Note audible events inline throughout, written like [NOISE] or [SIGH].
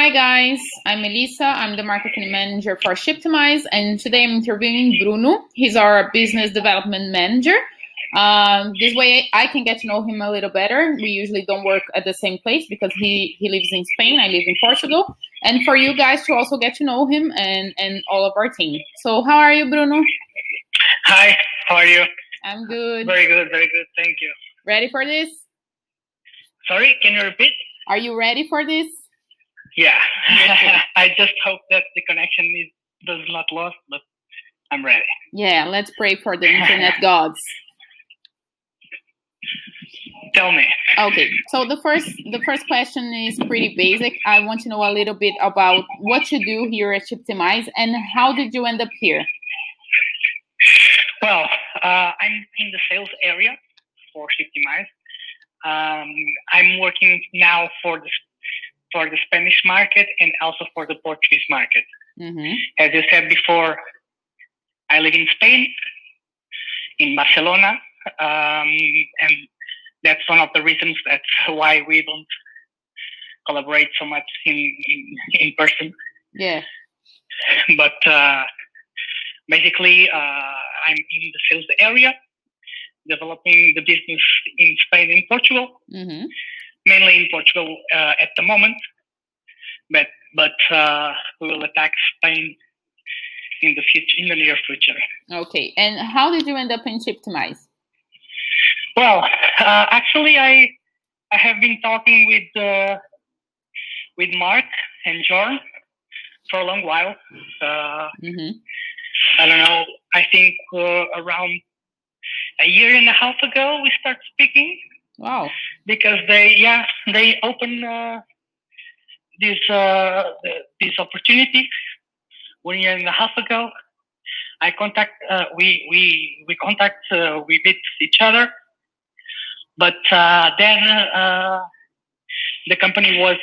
Hi guys, I'm Elisa. I'm the marketing manager for Shiptimize, and today I'm interviewing Bruno. He's our business development manager. Um, this way I can get to know him a little better. We usually don't work at the same place because he, he lives in Spain, I live in Portugal. And for you guys to also get to know him and, and all of our team. So how are you, Bruno? Hi, how are you? I'm good. Very good, very good. Thank you. Ready for this? Sorry, can you repeat? Are you ready for this? Yeah. [LAUGHS] [LAUGHS] I just hope that the connection is does not lost, but I'm ready. Yeah, let's pray for the internet [LAUGHS] gods. Tell me. Okay, so the first the first question is pretty basic. I want to know a little bit about what you do here at Shiptimize and how did you end up here? Well, uh, I'm in the sales area for Shiptimize. Um, I'm working now for the for the Spanish market and also for the Portuguese market. Mm-hmm. As you said before, I live in Spain, in Barcelona, um, and that's one of the reasons that's why we don't collaborate so much in in, in person. Yeah. But uh, basically, uh, I'm in the sales area, developing the business in Spain and Portugal, Mm-hmm. Mainly in Portugal uh, at the moment. But but uh, we will attack Spain in the future, in the near future. Okay, and how did you end up in Shiptimize? Well, uh, actually, I I have been talking with uh, with Mark and Jorn for a long while. Uh, Mm-hmm. I don't know. I think uh, around a year and a half ago we started speaking Wow. because they yeah they open uh, this uh, this opportunity one year and a half ago. I contact uh, we we we contact uh, we meet each other, but uh, then uh, the company was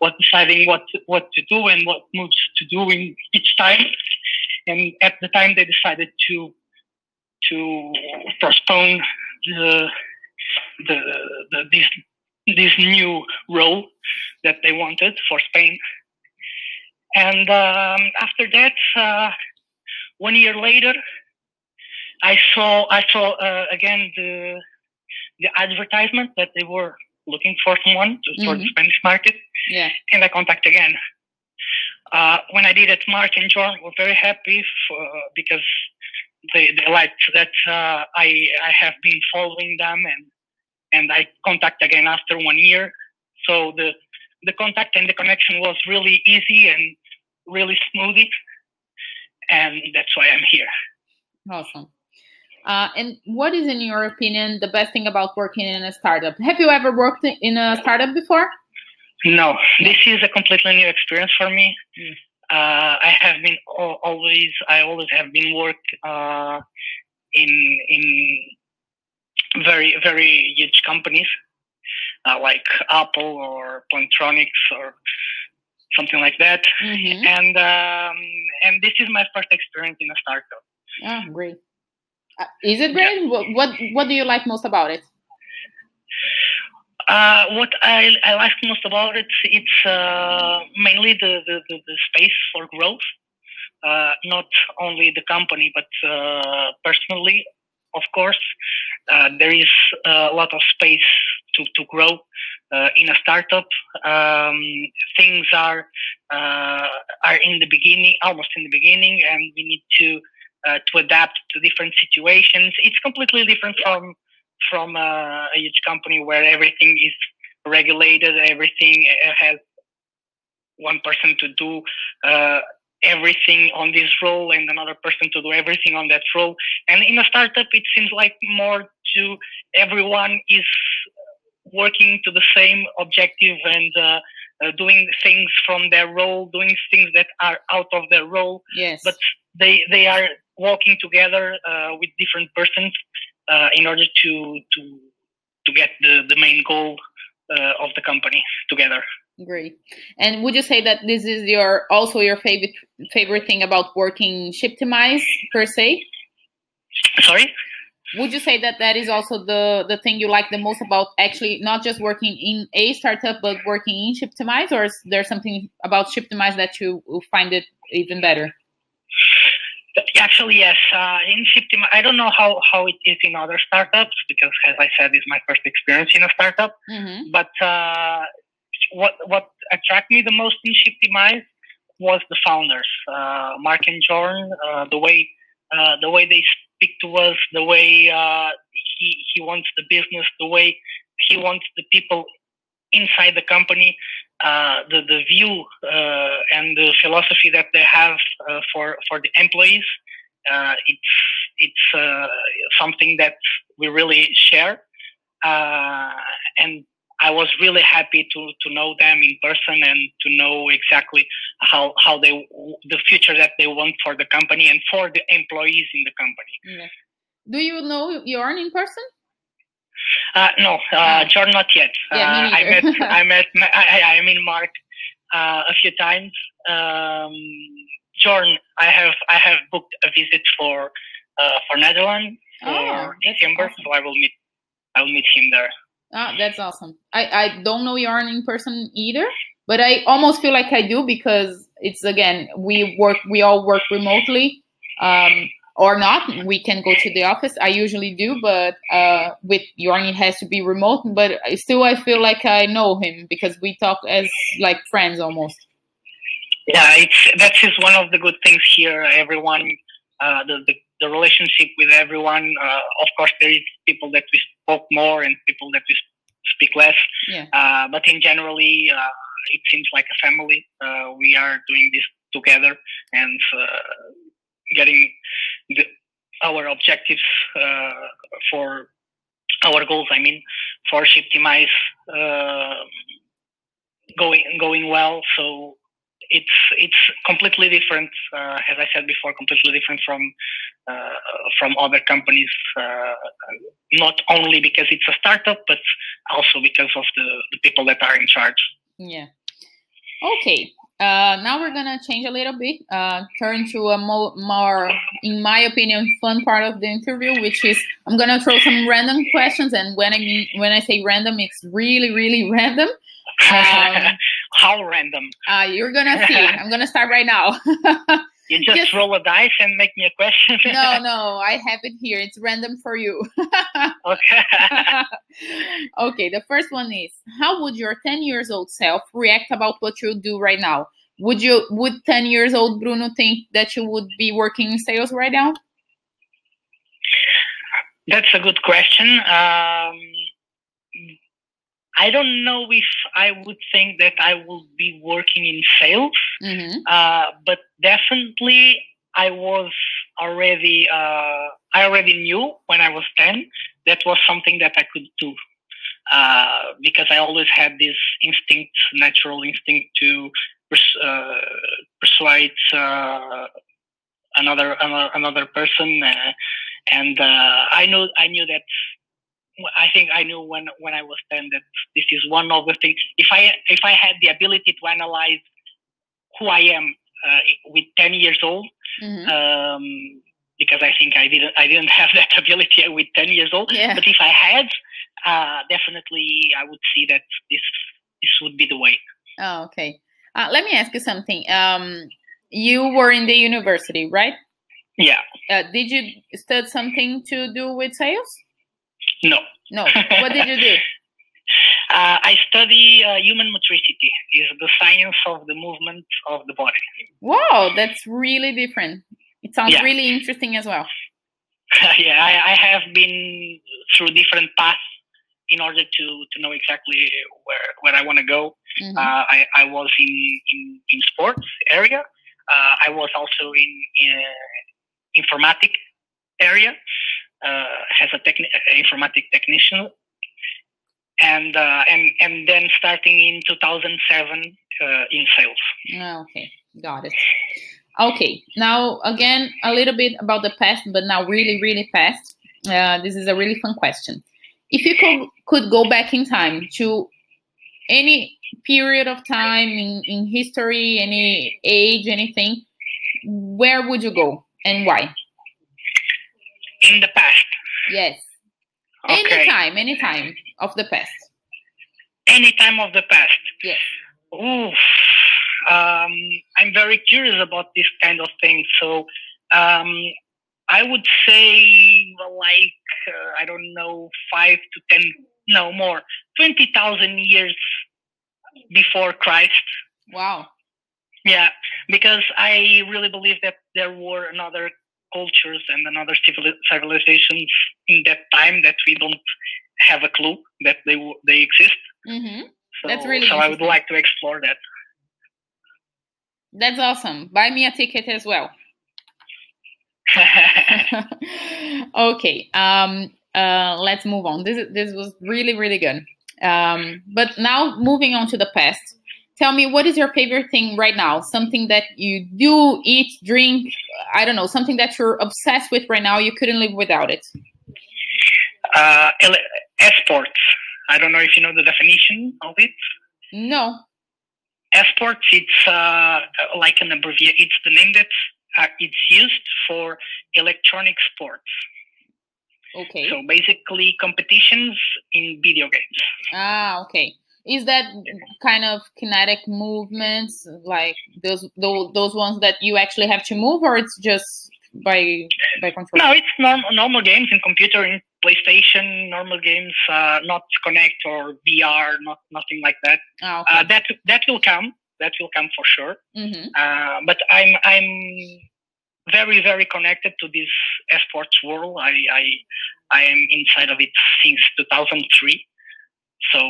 was deciding what what to do and what moves to do in each time, and at the time they decided to to postpone the the, the this this new role that they wanted for Spain. And um, after that, uh, one year later, I saw I saw uh, again the the advertisement that they were looking for someone to, for the Mhm. Spanish market, Yeah. and I contact again. Uh, when I did it, Mark and Jorn were very happy for, because they, they liked that uh, I I have been following them and and I contact again after one year. So the the contact and the connection was really easy and really smooth, and that's why I'm here. Awesome. Uh, and what is, in your opinion, the best thing about working in a startup? Have you ever worked in a startup before? No, this is a completely new experience for me. Mm. Uh, I have been always, I always have been work uh, in in very very huge companies uh, like Apple or Plantronics or something like that. Mm-hmm. And um, and this is my first experience in a startup. Oh, great. Uh, is it great? What, what What do you like most about it? Uh, what I, I like most about it, it's uh, mainly the, the, the, the space for growth. Uh, not only the company, but uh, personally, of course, uh, there is a lot of space to, to grow in a startup. Um, things are are in the beginning, almost in the beginning, and we need to to adapt to different situations. It's completely different from from a huge company where everything is regulated, everything has one person to do uh, everything on this role and another person to do everything on that role. And in a startup, it seems like more to everyone is working to the same objective and uh, uh, doing things from their role, doing things that are out of their role Yes. but they they are walking together uh, with different persons uh, in order to to to get the the main goal uh, of the company together. Great. And would you say that this is your also your favorite favorite thing about working Shiptimize per se? Sorry. would you say that that is also the the thing you like the most about actually not just working in a startup but working in Shiptimize, or is there something about Shiptimize that you find it even better? Actually, yes. Uh, in Shiptimize, I don't know how, how it is in other startups because, as I said, it's my first experience in a startup. Mm-hmm. But uh, what what attracted me the most in Shiptimize was the founders, uh, Mark and Jorn, uh, the way uh, the way they speak to us, the way uh, he he wants the business, the way he wants the people inside the company, uh, the the view uh, and the philosophy that they have uh, for for the employees. Uh, it's it's something that we really share, and I was really happy to to know them in person and to know exactly how how they the future that they want for the company and for the employees in the company. Yeah. Do you know Jorn in person? Uh, no, uh, Jorn not yet. Yeah, uh, I met [LAUGHS] I met I, I mean Mark uh, a few times. Um, Jorn, I have I have booked a visit for uh, for Netherlands for oh, December, awesome. so I will meet I will meet him there. Ah, that's awesome. I, I don't know Jorn in person either, but I almost feel like I do because it's again we work we all work remotely um, or not. We can go to the office. I usually do, but uh, with Jorn it has to be remote. But still, I feel like I know him because we talk as like friends almost. Yeah, it's that is just one of the good things here. Everyone, uh, the, the the relationship with everyone. Uh, of course, there is people that we spoke more and people that we speak less. Yeah. Uh, but in generally, uh, it seems like a family. Uh, we are doing this together and uh, getting the, our objectives uh, for our goals. I mean, for Shiptimize going going well. So it's it's completely different, uh, as I said before, completely different from uh, from other companies. Uh, not only because it's a startup, but also because of the, the people that are in charge. Yeah. Okay. Uh, now we're gonna change a little bit, uh, turn to a mo- more, in my opinion, fun part of the interview, which is I'm gonna throw some random questions, and when I mean when I say random, it's really, really [LAUGHS] random. [LAUGHS] Um, How random? Uh, you're gonna see. I'm gonna start right now. [LAUGHS] you just, just, roll a dice and make me a question. no, [LAUGHS] no, I have it here. It's random for you. okay. [LAUGHS] okay. The first one is: How would your 10 years old self react about what you do right now? Would you would 10 years old Bruno think that you would be working in sales right now? That's a good question. Um, I don't know if I would think that I will be working in sales, mm-hmm. uh, but definitely I was already uh, I already knew when I was ten that was something that I could do uh, because I always had this instinct, natural instinct to pers- uh, persuade uh, another, another another person, uh, and I knew I knew that I think I knew when when I was ten that this is one of the things. If I if I had the ability to analyze who I am uh, with ten years old, mm-hmm. um, because I think I didn't I didn't [LAUGHS] have that ability with ten years old. Yeah. But if I had, uh, definitely I would see that this this would be the way. Oh, okay. Uh, let me ask you something. Um, you were in the university, right? Yeah. Uh, did you study something to do with sales? No. No. What did you do? [LAUGHS] Uh, I study uh, human motricity. Is the science of the movement of the body. Wow, that's really different. It sounds yeah. really interesting as well. [LAUGHS] yeah, I, I, have been through different paths in order to, to know exactly where, where I want to go. Mm-hmm. Uh, I, I was in, in, in sports area. Uh, I was also in, in informatic area uh, as a techni- informatic technician, and uh, and and then starting in 2007 uh, in sales. Ah, okay, got it. Okay, now again a little bit about the past, but now really, really past. Uh, this is a really fun question. If you could could go back in time to any period of time in, in history, any age, anything, where would you go and why? in the past. Yes. Okay. Anytime, anytime of the past. Any time of the past. Yes. Oof. Um, I'm very curious about this kind of thing. So um, I would say like uh, I don't know five to ten, no more, twenty thousand years before Christ. Wow. Yeah, because I really believe that there were another cultures and another civili- civilizations in that time that we don't have a clue that they they exist. hmm So, That's really so I would like to explore that. That's awesome. Buy me a ticket as well. [LAUGHS] okay. Um. Uh. Let's move on. This this was really really good. Um. But now moving on to the past. Tell me what is your favorite thing right now? Something that you do, eat, drink. I don't know. Something that you're obsessed with right now. You couldn't live without it. uh, esports. I don't know if you know the definition of it. No. Esports, it's uh, like an abbreviation. It's the name that uh, it's used for electronic sports. Okay. So basically, competitions in video games. Ah, okay. Is that kind of kinetic movements like those those, those ones that you actually have to move, or it's just by by control? No, it's norm- normal games in computer, in PlayStation, normal games, uh, not Kinect or VR, not nothing like that. Ah, okay. Uh, that that will come. That will come for sure. hmm Uh, but I'm I'm very very connected to this esports world. I I I am inside of it since 2003. So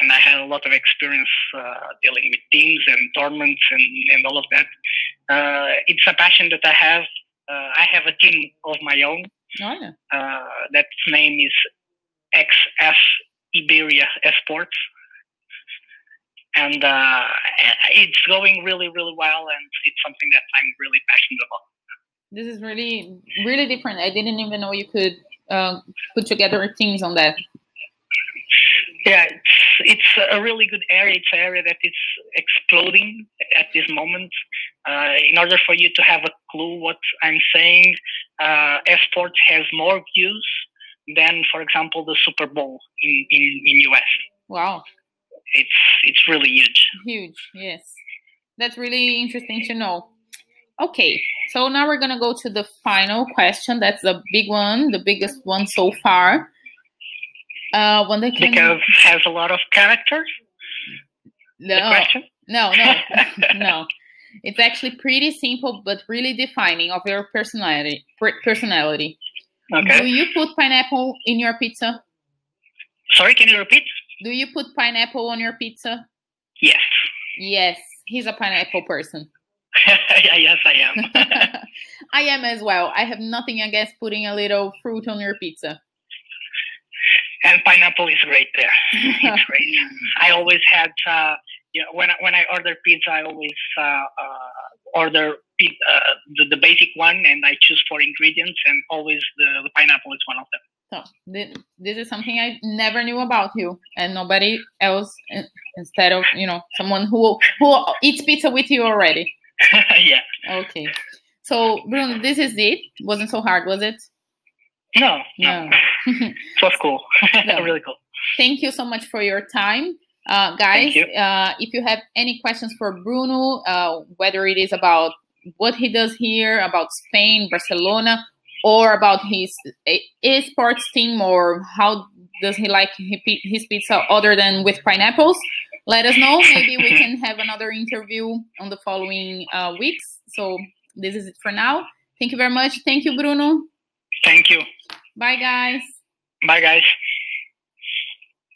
and I had a lot of experience uh, dealing with teams and tournaments and, and all of that. Uh, it's a passion that I have. Uh, I have a team of my own. Oh, yeah. Uh, that name is XS Iberia Esports. And uh, it's going really, really well, and it's something that I'm really passionate about. This is really really different. I didn't even know you could uh, put together teams on that. Yeah, it's, it's a really good area. It's an area that is exploding at this moment. Uh, in order for you to have a clue what I'm saying, uh, esports has more views than, for example, the Super Bowl in, in, in US. Wow, It's it's really huge. huge. Yes, that's really interesting to know. Okay, so now we're gonna go to the final question. That's the big one, the biggest one so far. Uh, one that can Because has a lot of characters. The no, question. no, no, [LAUGHS] [LAUGHS] no. It's actually pretty simple, but really defining of your personality. per- Personality. Do you put pineapple in your pizza? Sorry, can you repeat? Do you put pineapple on your pizza? Yes. Yes, he's a pineapple person. [LAUGHS] yes, I am. I am as well. I have nothing against putting a little fruit on your pizza. And pineapple is great there. [LAUGHS] It's [LAUGHS] great. I always had, uh, you know, when I, when I order pizza, I always uh, uh, order uh, the, the basic one, and I choose four ingredients, and always the, the pineapple is one of them. So thi- this is something I never knew about you, and nobody else instead of you know someone who who eats pizza with you already. [LAUGHS] yeah. Okay. So Bruno, this is it. Wasn't so hard, was it? No, no, No. [LAUGHS] it was cool. [LAUGHS] No. really cool. Thank you so much for your time. Uh, guys, you. uh, if you have any questions for Bruno, uh, whether it is about what he does here, about Spain, Barcelona, or about his e- sports team, or how does he like his pizza other than with pineapples, let us know. Maybe we can [LAUGHS] have another interview on the following uh, weeks. So this is it for now. Thank you very much. Thank you, Bruno. Thank you. Bye, guys. Bye, guys.